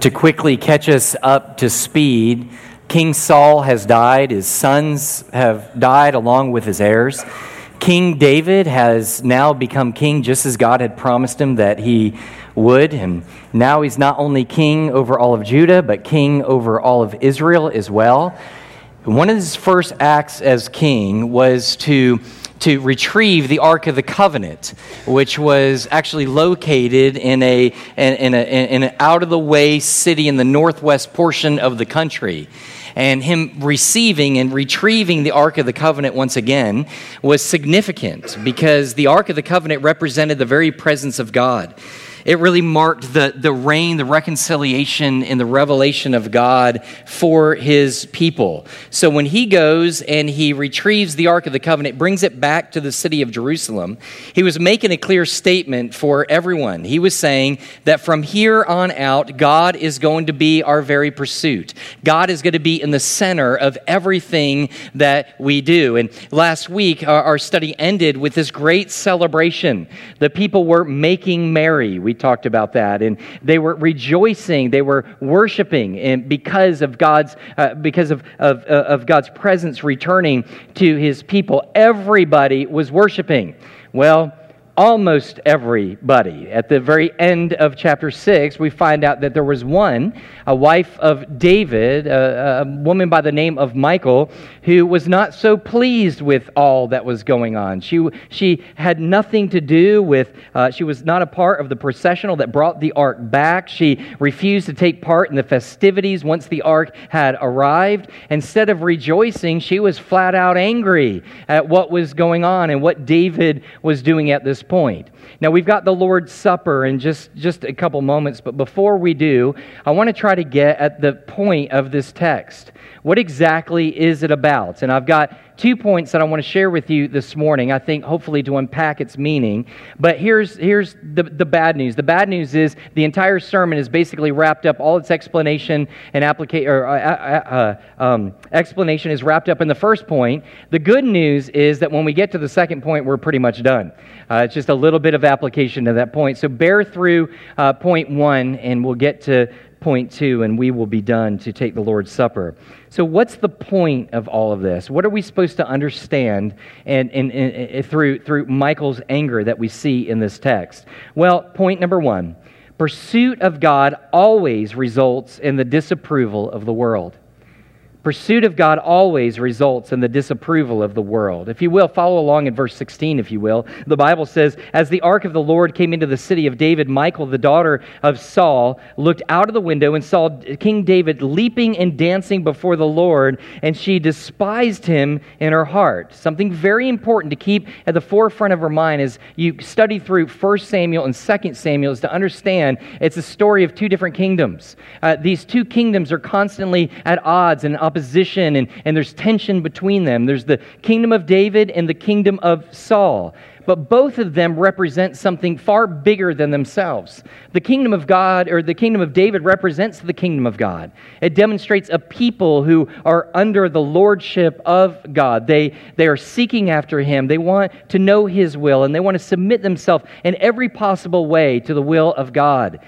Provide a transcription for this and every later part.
To quickly catch us up to speed, King Saul has died, his sons have died along with his heirs. King David has now become king just as God had promised him that he would. And now he's not only king over all of Judah, but king over all of Israel as well. One of his first acts as king was to to retrieve the Ark of the Covenant, which was actually located in, a, in, a, in an out of the way city in the northwest portion of the country. And him receiving and retrieving the Ark of the Covenant once again was significant because the Ark of the Covenant represented the very presence of God. It really marked the, the reign, the reconciliation, and the revelation of God for his people. So when he goes and he retrieves the Ark of the Covenant, brings it back to the city of Jerusalem, he was making a clear statement for everyone. He was saying that from here on out, God is going to be our very pursuit. God is going to be in the center of everything that we do. And last week, our, study ended with this great celebration. The people were making merry. We we talked about that. And they were rejoicing, they were worshiping and because of God's, uh, because of, of, uh, of God's presence returning to his people. Everybody was worshiping. Well, almost everybody. At the very end of chapter 6, we find out that there was one, a wife of David, a, a, woman by the name of Michal, who was not so pleased with all that was going on. She, she had nothing to do with, uh, she was not a part of the processional that brought the ark back. She refused to take part in the festivities once the ark had arrived. Instead of rejoicing, she was flat out angry at what was going on and what David was doing at this point. Now, we've got the Lord's Supper in just, just a couple moments, but before we do, I want to try to get at the point of this text. What exactly is it about? And I've got two points that I want to share with you this morning, I think, hopefully, to unpack its meaning. But here's, here's the, the bad news. The bad news is the entire sermon is basically wrapped up, all its explanation and application, or, uh, uh, uh, um, explanation is wrapped up in the first point. The good news is that when we get to the second point, we're pretty much done. Uh, it's just a little bit of application to that point. So bear through uh, point one, and we'll get to point two, and we will be done to take the Lord's Supper. So, what's the point of all of this? What are we supposed to understand and, and, and, through, through Michal's anger that we see in this text? Well, point number one pursuit of God always results in the disapproval of the world. Pursuit of God always results in the disapproval of the world. If you will, follow along in verse 16, if you will. The Bible says, As the ark of the Lord came into the city of David, Michal, the daughter of Saul, looked out of the window and saw King David leaping and dancing before the Lord, and she despised him in her heart. Something very important to keep at the forefront of her mind as you study through 1 Samuel and 2 Samuel is to understand it's a story of two different kingdoms. Uh, these two kingdoms are constantly at odds and opposition and, and there's tension between them. There's the kingdom of David and the kingdom of Saul. But both of them represent something far bigger than themselves. The kingdom of God, or the kingdom of David, represents the kingdom of God. It demonstrates a people who are under the lordship of God. They, they are seeking after Him. They want to know His will, and they want to submit themselves in every possible way to the will of God.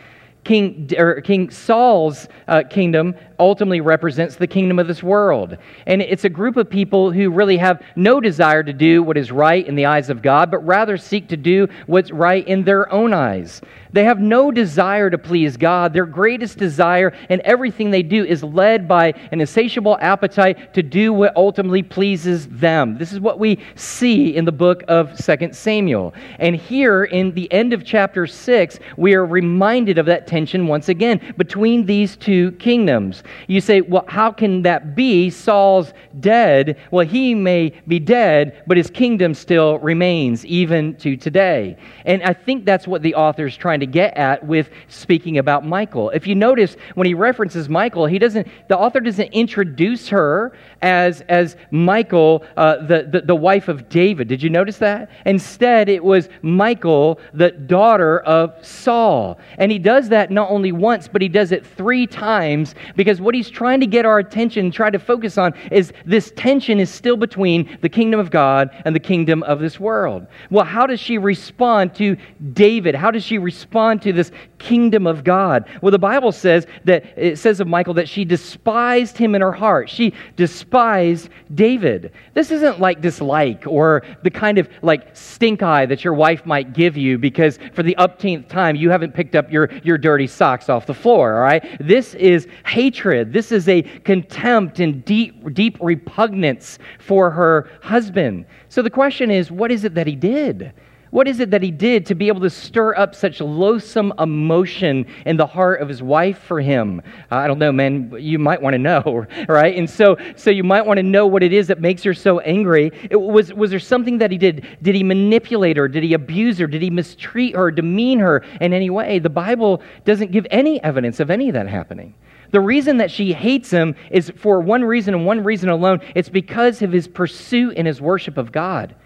King, or King Saul's uh, kingdom ultimately represents the kingdom of this world. And it's a group of people who really have no desire to do what is right in the eyes of God, but rather seek to do what's right in their own eyes. They have no desire to please God. Their greatest desire and everything they do is led by an insatiable appetite to do what ultimately pleases them. This is what we see in the book of Second Samuel. And here in the end of chapter 6, we are reminded of that tension once again between these two kingdoms. You say, well, how can that be? Saul's dead. Well, he may be dead, but his kingdom still remains even to today. And I think that's what the author is trying to get at with speaking about Michal. If you notice, when he references Michal, he doesn't, the author doesn't introduce her as, as Michal, uh, the, the, the wife of David. Did you notice that? Instead, it was Michal, the daughter of Saul. And he does that that not only once, but he does it three times because what he's trying to get our attention, try to focus on, is this tension is still between the kingdom of God and the kingdom of this world. Well, how does she respond to David? How does she respond to this kingdom of God? Well, the Bible says that it says of Michal that she despised him in her heart. She despised David. This isn't like dislike or the kind of like stink eye that your wife might give you because for the upteenth time you haven't picked up your, your dirty socks off the floor, all right? This is hatred. This is a contempt and deep, deep repugnance for her husband. So the question is, what is it that he did? What is it that he did to be able to stir up such loathsome emotion in the heart of his wife for him? Uh, I don't know, man. You might want to know, right? And so, so you might want to know what it is that makes her so angry. It was, was there something that he did? Did he manipulate her? Did he abuse her? Did he mistreat her, demean her in any way? The Bible doesn't give any evidence of any of that happening. The reason that she hates him is for one reason and one reason alone. It's because of his pursuit and his worship of God.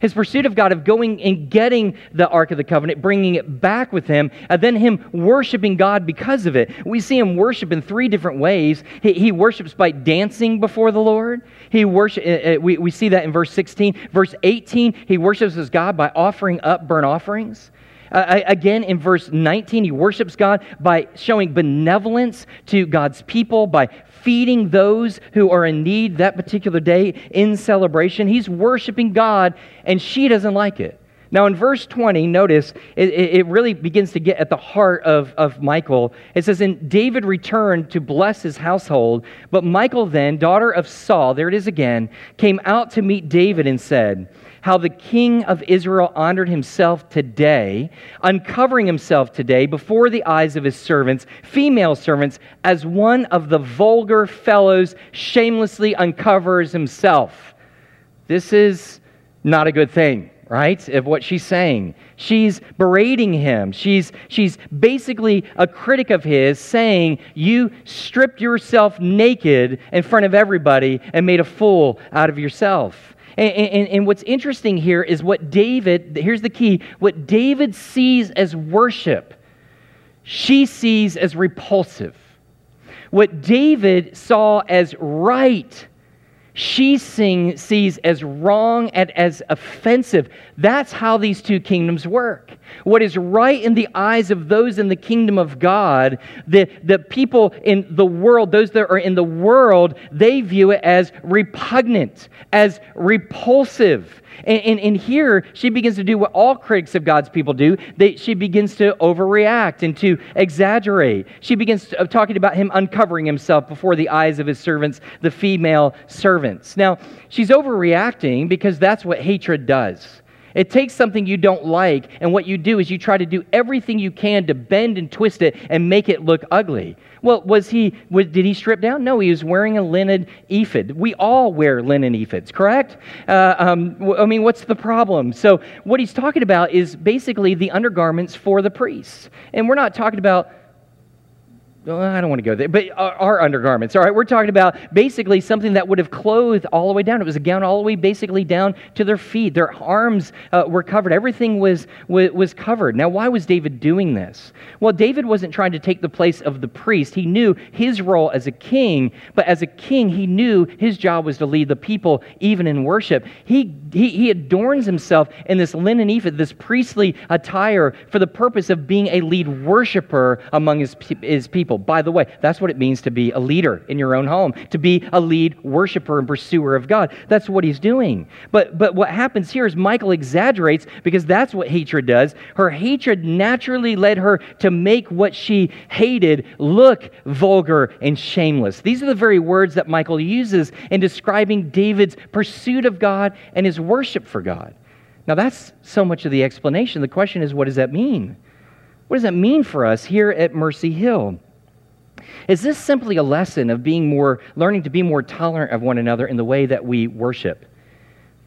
His pursuit of God, of going and getting the Ark of the Covenant, bringing it back with him, and then him worshiping God because of it. We see him worship in three different ways. He, he worships by dancing before the Lord. He worship, uh, uh we, we see that in verse 16. Verse 18, he worships his God by offering up burnt offerings. Uh, again, in verse 19, he worships God by showing benevolence to God's people, by feeding those who are in need that particular day in celebration. He's worshiping God, and she doesn't like it. Now, in verse 20, notice it, it, really begins to get at the heart of, of Michal. It says, And David returned to bless his household, but Michal, then, daughter of Saul, there it is again, came out to meet David and said, how the king of Israel honored himself today, uncovering himself today before the eyes of his servants, female servants, as one of the vulgar fellows shamelessly uncovers himself. This is not a good thing right of what she's saying. She's berating him. She's she's basically a critic of his saying you stripped yourself naked in front of everybody and made a fool out of yourself and, and, and, what's interesting here is what David, here's the key, what David sees as worship, she sees as repulsive. What David saw as right, she sing, sees as wrong and as offensive. That's how these two kingdoms work. What is right in the eyes of those in the kingdom of God, the, the people in the world, those that are in the world, they view it as repugnant, as repulsive. And, and, and, here she begins to do what all critics of God's people do. They, she begins to overreact and to exaggerate. She begins to, uh, talking about him uncovering himself before the eyes of his servants, the female servants. Now, she's overreacting because that's what hatred does. It takes something you don't like, and what you do is you try to do everything you can to bend and twist it and make it look ugly. Well, was he, was, did he strip down? No, he was wearing a linen ephod. We all wear linen ephods, correct? Uh, um, I mean, what's the problem? So, what he's talking about is basically the undergarments for the priests. And we're not talking about I don't want to go there, but our undergarments. All right, we're talking about basically something that would have clothed all the way down. It was a gown all the way basically down to their feet. Their arms uh, were covered. Everything was, was, was covered. Now, why was David doing this? Well, David wasn't trying to take the place of the priest. He knew his role as a king, but as a king, he knew his job was to lead the people even in worship. He, he, he adorns himself in this linen ephod, this priestly attire, for the purpose of being a lead worshiper among his, his people people. By the way, that's what it means to be a leader in your own home, to be a lead worshiper and pursuer of God. That's what he's doing. But, but what happens here is Michal exaggerates because that's what hatred does. Her hatred naturally led her to make what she hated look vulgar and shameless. These are the very words that Michal uses in describing David's pursuit of God and his worship for God. Now, that's so much of the explanation. The question is, what does that mean? What does that mean for us here at Mercy Hill? Is this simply a lesson of being more, learning to be more tolerant of one another in the way that we worship?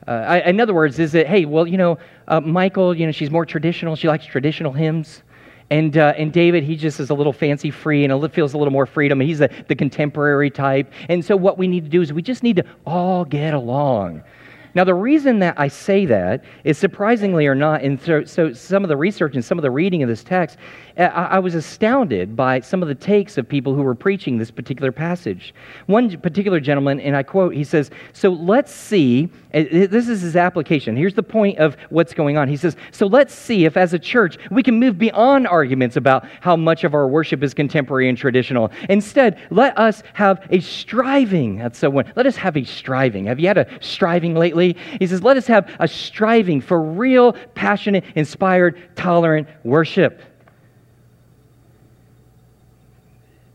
Uh, I, in other words, is it, hey, well, you know, uh, Michal, you know, she's more traditional. She likes traditional hymns. And, uh, and David, he just is a little fancy free and feels a little more freedom. He's a, the contemporary type. And so what we need to do is we just need to all get along. Now, the reason that I say that is surprisingly or not, and so, so some of the research and some of the reading of this text, I, was astounded by some of the takes of people who were preaching this particular passage. One particular gentleman, and I quote, he says, So let's see, uh, uh, this is his application. Here's the point of what's going on. He says, So let's see if as a church we can move beyond arguments about how much of our worship is contemporary and traditional. Instead, let us have a striving. That's so one. Let us have a striving. Have you had a striving lately? He says, let us have a striving for real, passionate, inspired, tolerant worship.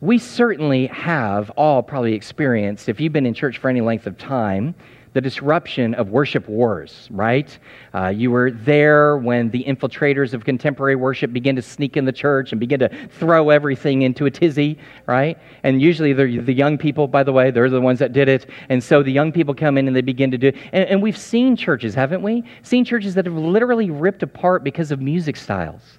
We certainly have all probably experienced, if you've been in church for any length of time, the disruption of worship wars, right? Uh, you were there when the infiltrators of contemporary worship begin to sneak in the church and begin to throw everything into a tizzy, right? And usually they're the young people, by the way, they're the ones that did it. And so the young people come in and they begin to do it. And, and we've seen churches, haven't we? Seen churches that have literally ripped apart because of music styles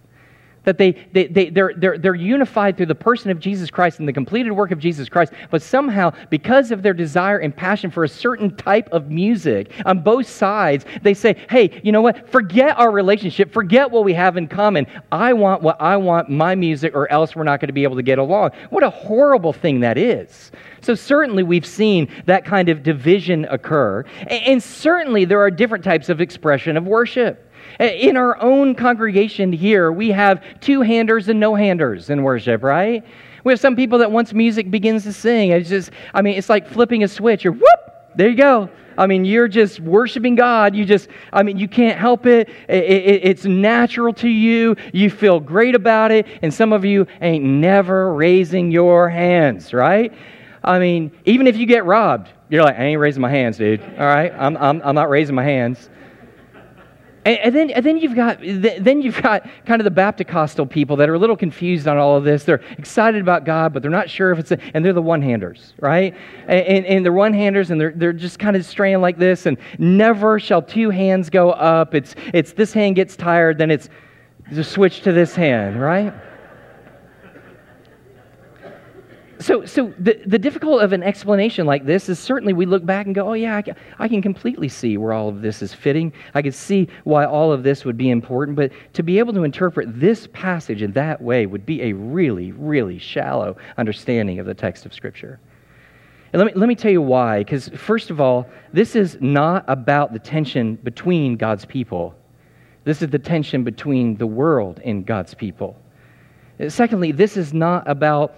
that they, they, they, they're, they're, they're unified through the person of Jesus Christ and the completed work of Jesus Christ, but somehow, because of their desire and passion for a certain type of music on both sides, they say, hey, you know what? Forget our relationship, forget what we have in common. I want what I want, my music, or else we're not going to be able to get along. What a horrible thing that is. So, certainly, we've seen that kind of division occur. And certainly, there are different types of expression of worship. In our own congregation here, we have two handers and no handers in worship, right? We have some people that once music begins to sing, it's just, I mean, it's like flipping a switch. You're whoop, there you go. I mean, you're just worshiping God. You just, I mean, you can't help it. it, it it's natural to you. You feel great about it. And some of you ain't never raising your hands, right? I mean, even if you get robbed, you're like, I ain't raising my hands, dude. All right? I'm, I'm, I'm not raising my hands. And, and, then, and then you've got then you've got kind of the Baptist people that are a little confused on all of this. They're excited about God, but they're not sure if it's a, and they're the one-handers, right? And, and, and they're one-handers, and they're they're just kind of straying like this. And never shall two hands go up. It's it's this hand gets tired, then it's just switch to this hand, right? So, so the, the difficult of an explanation like this is certainly we look back and go, oh, yeah, I can, I can completely see where all of this is fitting. I can see why all of this would be important. But to be able to interpret this passage in that way would be a really, really shallow understanding of the text of Scripture. And let me, let me tell you why. Because, first of all, this is not about the tension between God's people, this is the tension between the world and God's people. Secondly, this is not about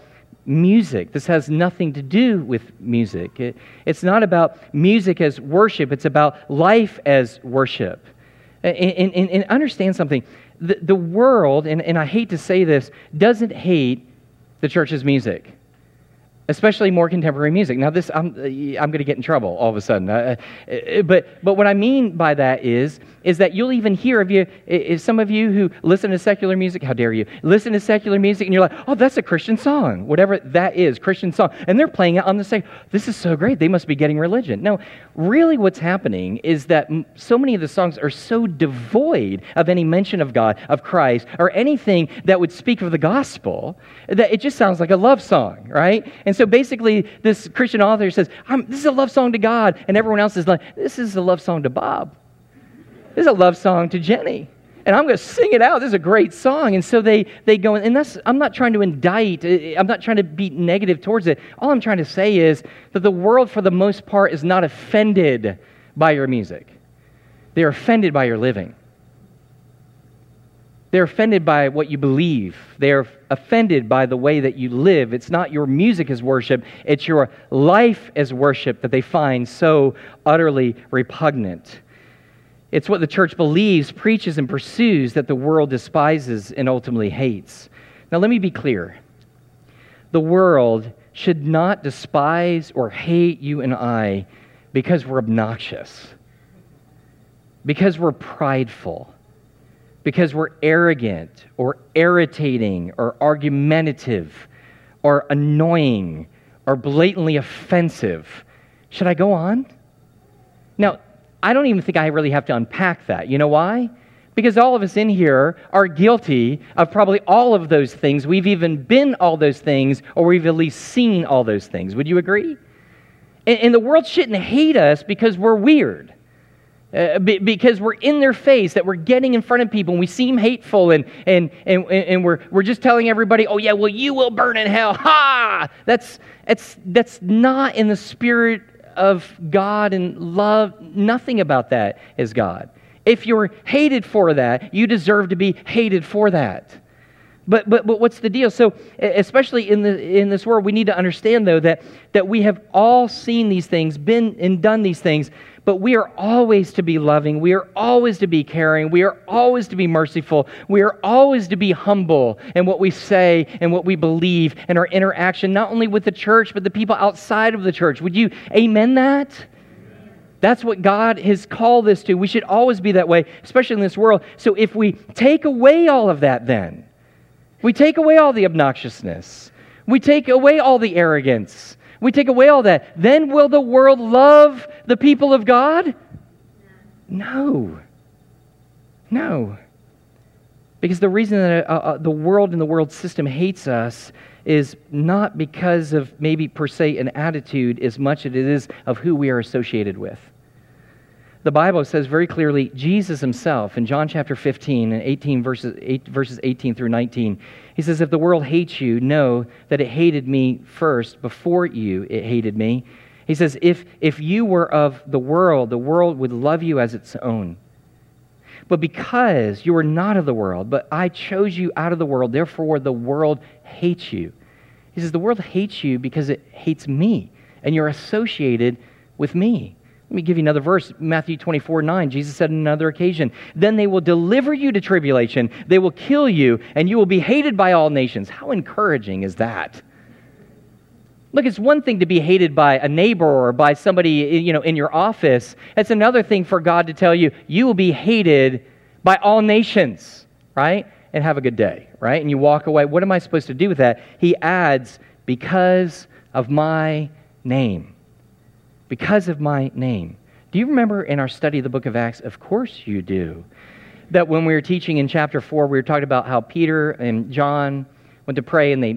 music. This has nothing to do with music. It, it's not about music as worship, it's about life as worship. And, and, and understand something the, the world, and, and I hate to say this, doesn't hate the church's music especially more contemporary music. Now, this I'm, I'm going to get in trouble all of a sudden. Uh, uh, but but what I mean by that is is that you'll even hear of you if some of you who listen to secular music. How dare you listen to secular music and you're like, oh, that's a Christian song, whatever that is, Christian song, and they're playing it on the stage. This is so great. They must be getting religion. No, really, what's happening is that so many of the songs are so devoid of any mention of God, of Christ, or anything that would speak of the gospel that it just sounds like a love song, right? And so basically, this Christian author says, This is a love song to God. And everyone else is like, This is a love song to Bob. This is a love song to Jenny. And I'm going to sing it out. This is a great song. And so they, they go, and that's, I'm not trying to indict, uh, uh, I'm not trying to be negative towards it. All I'm trying to say is that the world, for the most part, is not offended by your music, they're offended by your living. They're offended by what you believe. They're offended by the way that you live. It's not your music as worship, it's your life as worship that they find so utterly repugnant. It's what the church believes, preaches, and pursues that the world despises and ultimately hates. Now, let me be clear. The world should not despise or hate you and I because we're obnoxious, because we're prideful because we're arrogant or irritating or argumentative or annoying or blatantly offensive. Should I go on? Now, I don't even think I really have to unpack that. You know why? Because all of us in here are guilty of probably all of those things. We've even been all those things, or we've at least seen all those things. Would you agree? And, the world shouldn't hate us because we're weird. Uh, because we're in their face, that we're getting in front of people and we seem hateful and, and, and, and we're, we're just telling everybody, oh, yeah, well, you will burn in hell. Ha! That's, that's, that's not in the spirit of God and love. Nothing about that is God. If you're hated for that, you deserve to be hated for that. But, but, but what's the deal? So, especially in, the, in this world, we need to understand, though, that, that we have all seen these things, been and done these things, but we are always to be loving. We are always to be caring. We are always to be merciful. We are always to be humble in what we say and what we believe and our interaction, not only with the church, but the people outside of the church. Would you amen that? That's what God has called us to. We should always be that way, especially in this world. So if we take away all of that, then, we take away all the obnoxiousness, we take away all the arrogance, we take away all that, then will the world love the people of God? No. No. Because the reason that uh, uh, the world and the world system hates us is not because of maybe per se an attitude as much as it is of who we are associated with. The Bible says very clearly, Jesus himself in John chapter 15 and 18 verses, 8, verses 18 through 19, he says, If the world hates you, know that it hated me first. Before you, it hated me. He says, if, if you were of the world, the world would love you as its own. But because you are not of the world, but I chose you out of the world, therefore the world hates you. He says, The world hates you because it hates me, and you're associated with me. Let me give you another verse, Matthew 24, 9. Jesus said on another occasion, Then they will deliver you to tribulation, they will kill you, and you will be hated by all nations. How encouraging is that? Look, it's one thing to be hated by a neighbor or by somebody you know, in your office. It's another thing for God to tell you, you will be hated by all nations, right? And have a good day, right? And you walk away. What am I supposed to do with that? He adds, because of my name because of my name. Do you remember in our study of the book of Acts? Of course you do. That when we were teaching in chapter 4, we were talking about how Peter and John went to pray and they,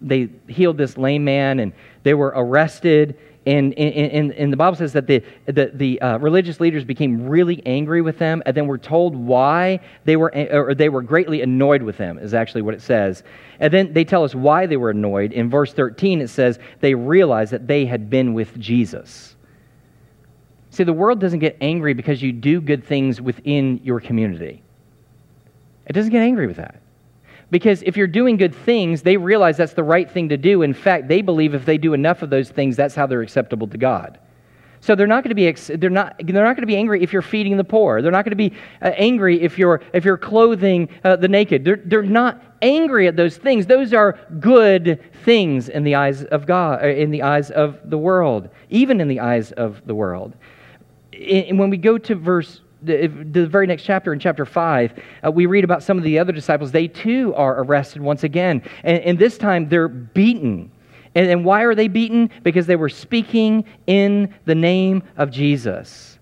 they healed this lame man and they were arrested. And, and, and the Bible says that the, the, the uh, religious leaders became really angry with them and then were told why they were, or they were greatly annoyed with them, is actually what it says. And then they tell us why they were annoyed. In verse 13, it says they realized that they had been with Jesus. See, the world doesn't get angry because you do good things within your community. It doesn't get angry with that. Because if you're doing good things, they realize that's the right thing to do. In fact, they believe if they do enough of those things, that's how they're acceptable to God. So they're not going to be they're not they're not going to be angry if you're feeding the poor. They're not going to be uh, angry if you're if you're clothing uh, the naked. They're they're not angry at those things. Those are good things in the eyes of God, uh, in the eyes of the world, even in the eyes of the world. And when we go to verse the, very next chapter, in chapter 5, uh, we read about some of the other disciples. They too are arrested once again. And, and this time they're beaten. And, and why are they beaten? Because they were speaking in the name of Jesus.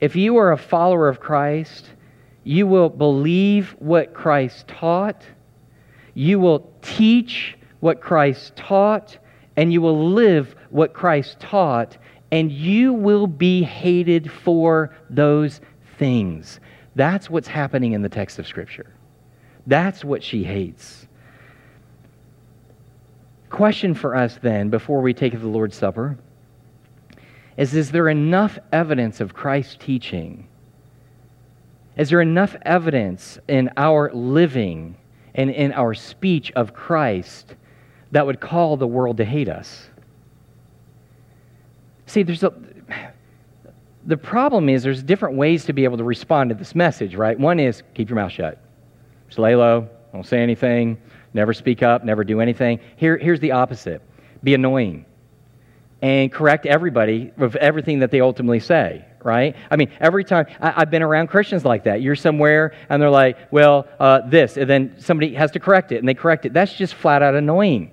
If you are a follower of Christ, you will believe what Christ taught, you will teach what Christ taught, and you will live what Christ taught, and you will be hated for those things. That's what's happening in the text of Scripture. That's what she hates. Question for us then, before we take the Lord's Supper, is Is there enough evidence of Christ's teaching? Is there enough evidence in our living and in our speech of Christ that would call the world to hate us? See, there's a. The problem is there's different ways to be able to respond to this message, right? One is keep your mouth shut. Just lay low, don't say anything, never speak up, never do anything. Here, here's the opposite be annoying and correct everybody of everything that they ultimately say, right? I mean, every time I, have been around Christians like that. You're somewhere and they're like, well, uh, this, and then somebody has to correct it and they correct it. That's just flat out annoying.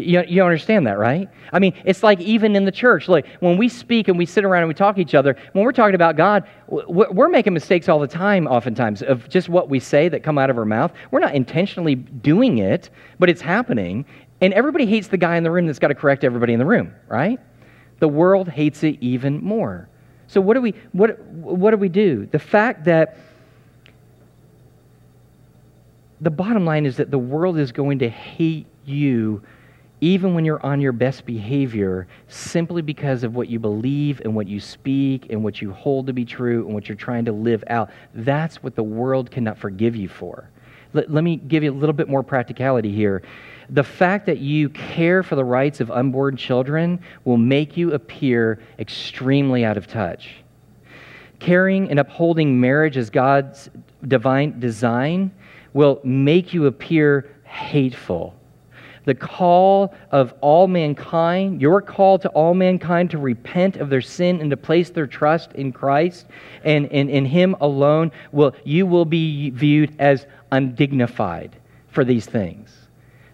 You, you, understand that, right? I mean, it's like even in the church. Like when we speak and we sit around and we talk to each other, when we're talking about God, we're making mistakes all the time, oftentimes, of just what we say that come out of our mouth. We're not intentionally doing it, but it's happening. And everybody hates the guy in the room that's got to correct everybody in the room, right? The world hates it even more. So what do we what what do we do? The fact that the bottom line is that the world is going to hate you even when you're on your best behavior simply because of what you believe and what you speak and what you hold to be true and what you're trying to live out. That's what the world cannot forgive you for. Let, let me give you a little bit more practicality here. The fact that you care for the rights of unborn children will make you appear extremely out of touch. Caring and upholding marriage as God's divine design will make you appear hateful. The call of all mankind, your call to all mankind to repent of their sin and to place their trust in Christ and in Him alone, will, you will be viewed as undignified for these things.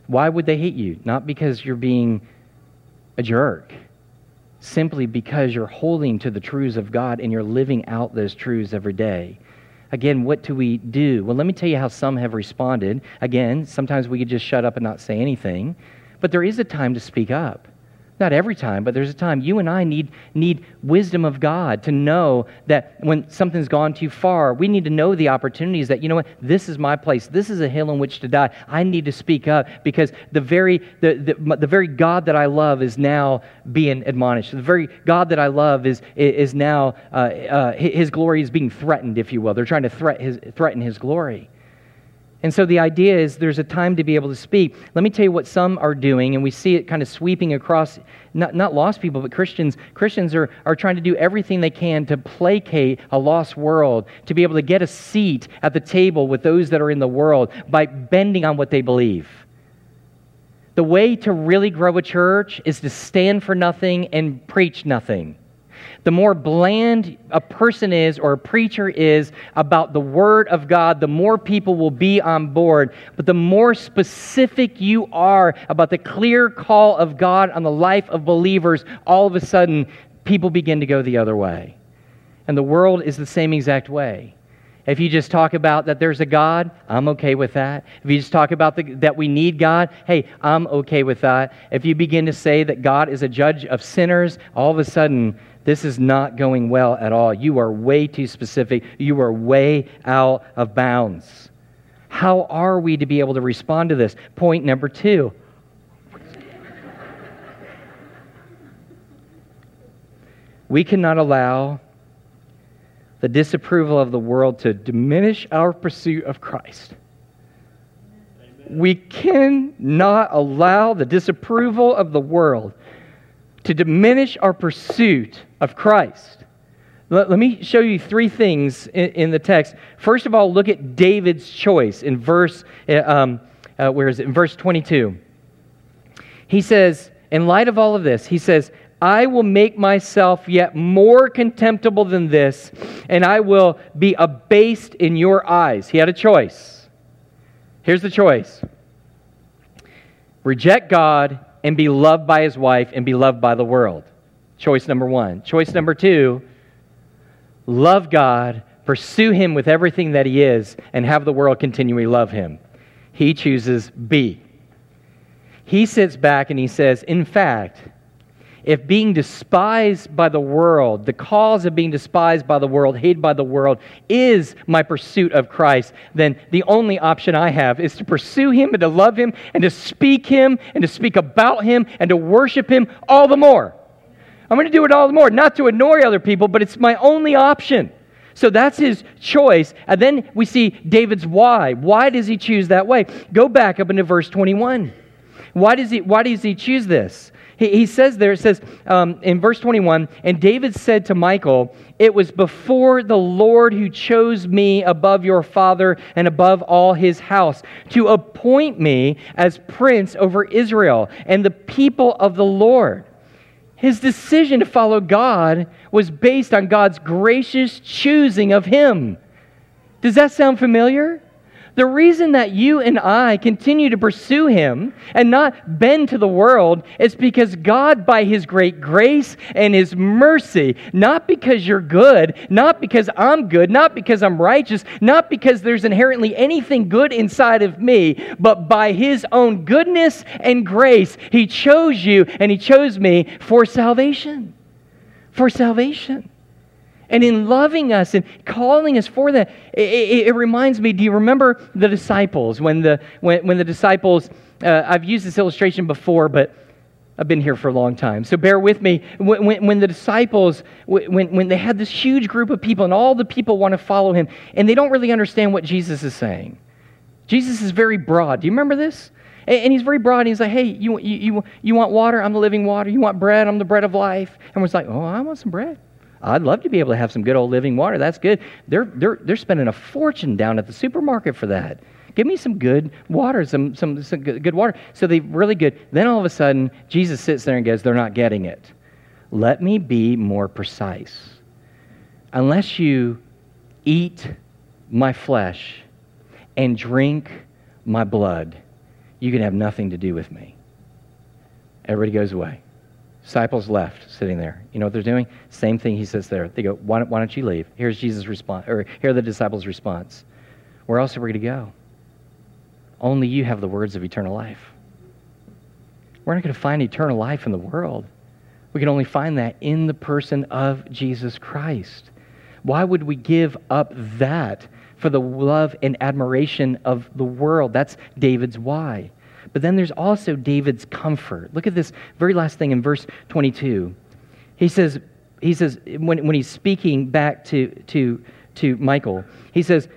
Why would they hate you? Not because you're being a jerk, simply because you're holding to the truths of God and you're living out those truths every day. Again, what do we do? Well, let me tell you how some have responded. Again, sometimes we could just shut up and not say anything, but there is a time to speak up. Not every time, but there's a time. You and I need, need wisdom of God to know that when something's gone too far, we need to know the opportunities that, you know what, this is my place. This is a hill in which to die. I need to speak up because the very, the, the, the very God that I love is now being admonished. The very God that I love is, is now, uh, uh, his glory is being threatened, if you will. They're trying to threat his, threaten his glory. And so the idea is there's a time to be able to speak. Let me tell you what some are doing, and we see it kind of sweeping across not, not lost people, but Christians. Christians are, are trying to do everything they can to placate a lost world, to be able to get a seat at the table with those that are in the world by bending on what they believe. The way to really grow a church is to stand for nothing and preach nothing the more bland a person is or a preacher is about the Word of God, the more people will be on board. But the more specific you are about the clear call of God on the life of believers, all of a sudden, people begin to go the other way. And the world is the same exact way. If you just talk about that there's a God, I'm okay with that. If you just talk about the, that we need God, hey, I'm okay with that. If you begin to say that God is a judge of sinners, all of a sudden this is not going well at all. You are way too specific. You are way out of bounds. How are we to be able to respond to this? Point number two. We cannot allow the disapproval of the world to diminish our pursuit of Christ. We cannot allow the disapproval of the world to diminish our pursuit of Christ. Let, let me show you three things in, in, the text. First of all, look at David's choice in verse, uh, um, uh, where is it? In verse 22. He says, in light of all of this, he says, I will make myself yet more contemptible than this, and I will be abased in your eyes. He had a choice. Here's the choice reject God and be loved by his wife and be loved by the world. Choice number one. Choice number two love God, pursue him with everything that he is, and have the world continually love him. He chooses B. He sits back and he says, In fact, if being despised by the world, the cause of being despised by the world, hated by the world, is my pursuit of Christ, then the only option I have is to pursue Him and to love Him and to speak Him and to speak about Him and to worship Him all the more. I'm going to do it all the more, not to annoy other people, but it's my only option. So that's his choice. And then we see David's why. Why does he choose that way? Go back up into verse 21. Why does he, why does he choose this? He, he says there, it says um, in verse 21 And David said to Michal, It was before the Lord who chose me above your father and above all his house to appoint me as prince over Israel and the people of the Lord. His decision to follow God was based on God's gracious choosing of him. Does that sound familiar? The reason that you and I continue to pursue Him and not bend to the world is because God, by His great grace and His mercy, not because you're good, not because I'm good, not because I'm righteous, not because there's inherently anything good inside of me, but by His own goodness and grace, He chose you and He chose me for salvation. For salvation. And in loving us and calling us for that, it, it, it reminds me do you remember the disciples? When the, when, when the disciples, uh, I've used this illustration before, but I've been here for a long time, so bear with me. When, when, when, the disciples, when, when they had this huge group of people and all the people want to follow him, and they don't really understand what Jesus is saying. Jesus is very broad. Do you remember this? And, he's very broad. And he's like, hey, you, you, you, you want water? I'm the living water. You want bread? I'm the bread of life. And we're like, oh, I want some bread. I'd love to be able to have some good old living water. That's good. They're, they're, they're spending a fortune down at the supermarket for that. Give me some good water, some, some, some good water. So they really good. Then all of a sudden, Jesus sits there and goes, They're not getting it. Let me be more precise. Unless you eat my flesh and drink my blood, you can have nothing to do with me. Everybody goes away. Disciples left, sitting there. You know what they're doing? Same thing he says there. They go, why don't, why don't you leave? Here's Jesus' response, or here the disciples' response. Where else are we going to go? Only you have the words of eternal life. We're not going to find eternal life in the world. We can only find that in the person of Jesus Christ. Why would we give up that for the love and admiration of the world? That's David's why. But then there's also David's comfort. Look at this very last thing in verse 22. He says, he says when, when he's speaking back to, to, to Michal, he says,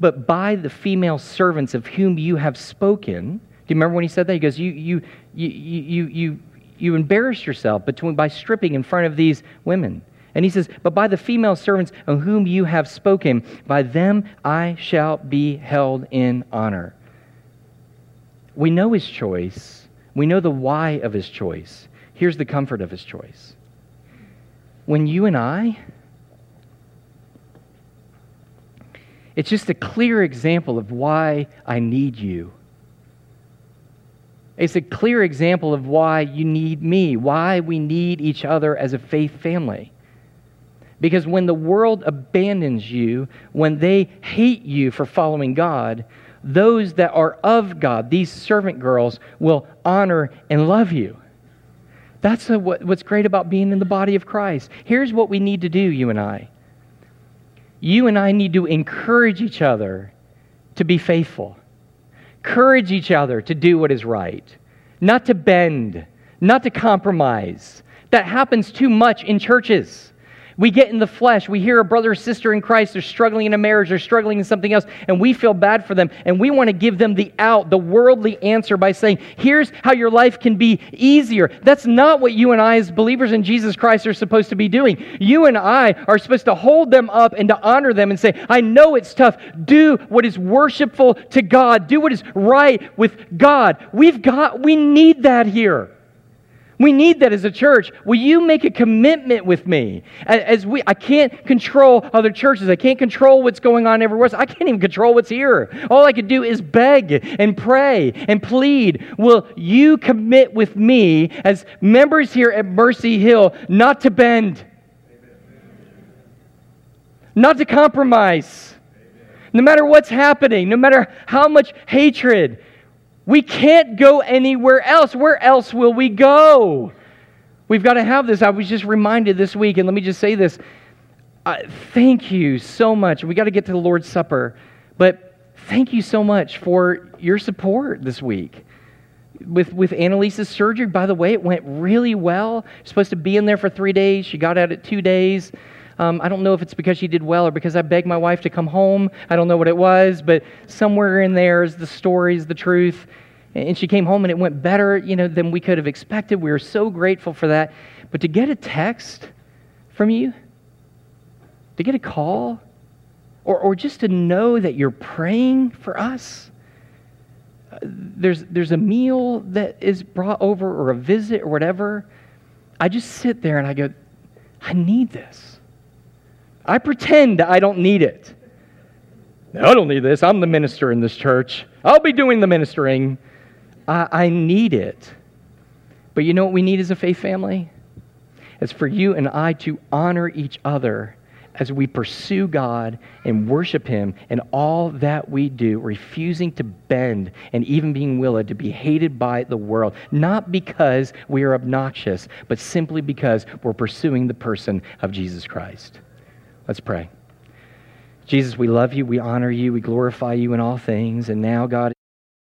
But by the female servants of whom you have spoken, do you remember when he said that? He goes, You, you, you, you, you, you embarrass yourself between, by stripping in front of these women. And he says, But by the female servants of whom you have spoken, by them I shall be held in honor. We know his choice. We know the why of his choice. Here's the comfort of his choice. When you and I, it's just a clear example of why I need you. It's a clear example of why you need me, why we need each other as a faith family. Because when the world abandons you, when they hate you for following God, those that are of God, these servant girls, will honor and love you. That's a, what, what's great about being in the body of Christ. Here's what we need to do, you and I. You and I need to encourage each other to be faithful, encourage each other to do what is right, not to bend, not to compromise. That happens too much in churches. We get in the flesh. We hear a brother or sister in Christ, they're struggling in a marriage, they're struggling in something else, and we feel bad for them. And we want to give them the out, the worldly answer by saying, here's how your life can be easier. That's not what you and I, as believers in Jesus Christ, are supposed to be doing. You and I are supposed to hold them up and to honor them and say, I know it's tough. Do what is worshipful to God, do what is right with God. We've got, we need that here. We need that as a church. Will you make a commitment with me? As we, I can't control other churches. I can't control what's going on everywhere else. I can't even control what's here. All I can do is beg and pray and plead. Will you commit with me as members here at Mercy Hill not to bend, not to compromise, no matter what's happening, no matter how much hatred, we can't go anywhere else. Where else will we go? We've got to have this. I was just reminded this week, and let me just say this. Uh, thank you so much. We got to get to the Lord's Supper, but thank you so much for your support this week. With, with Annalise's surgery, by the way, it went really well. supposed to be in there for three days. She got out at two days. Um, I don't know if it's because she did well or because I begged my wife to come home. I don't know what it was, but somewhere in there is the stories, the truth. And she came home and it went better, you know, than we could have expected. We were so grateful for that. But to get a text from you, to get a call, or, or just to know that you're praying for us, there's, there's a meal that is brought over or a visit or whatever. I just sit there and I go, I need this. I pretend I don't need it. I don't need this. I'm the minister in this church. I'll be doing the ministering. I, I need it. But you know what we need as a faith family? It's for you and I to honor each other as we pursue God and worship Him in all that we do, refusing to bend and even being willing to be hated by the world, not because we are obnoxious, but simply because we're pursuing the person of Jesus Christ. Let's pray. Jesus, we love you, we honor you, we glorify you in all things, and now, God,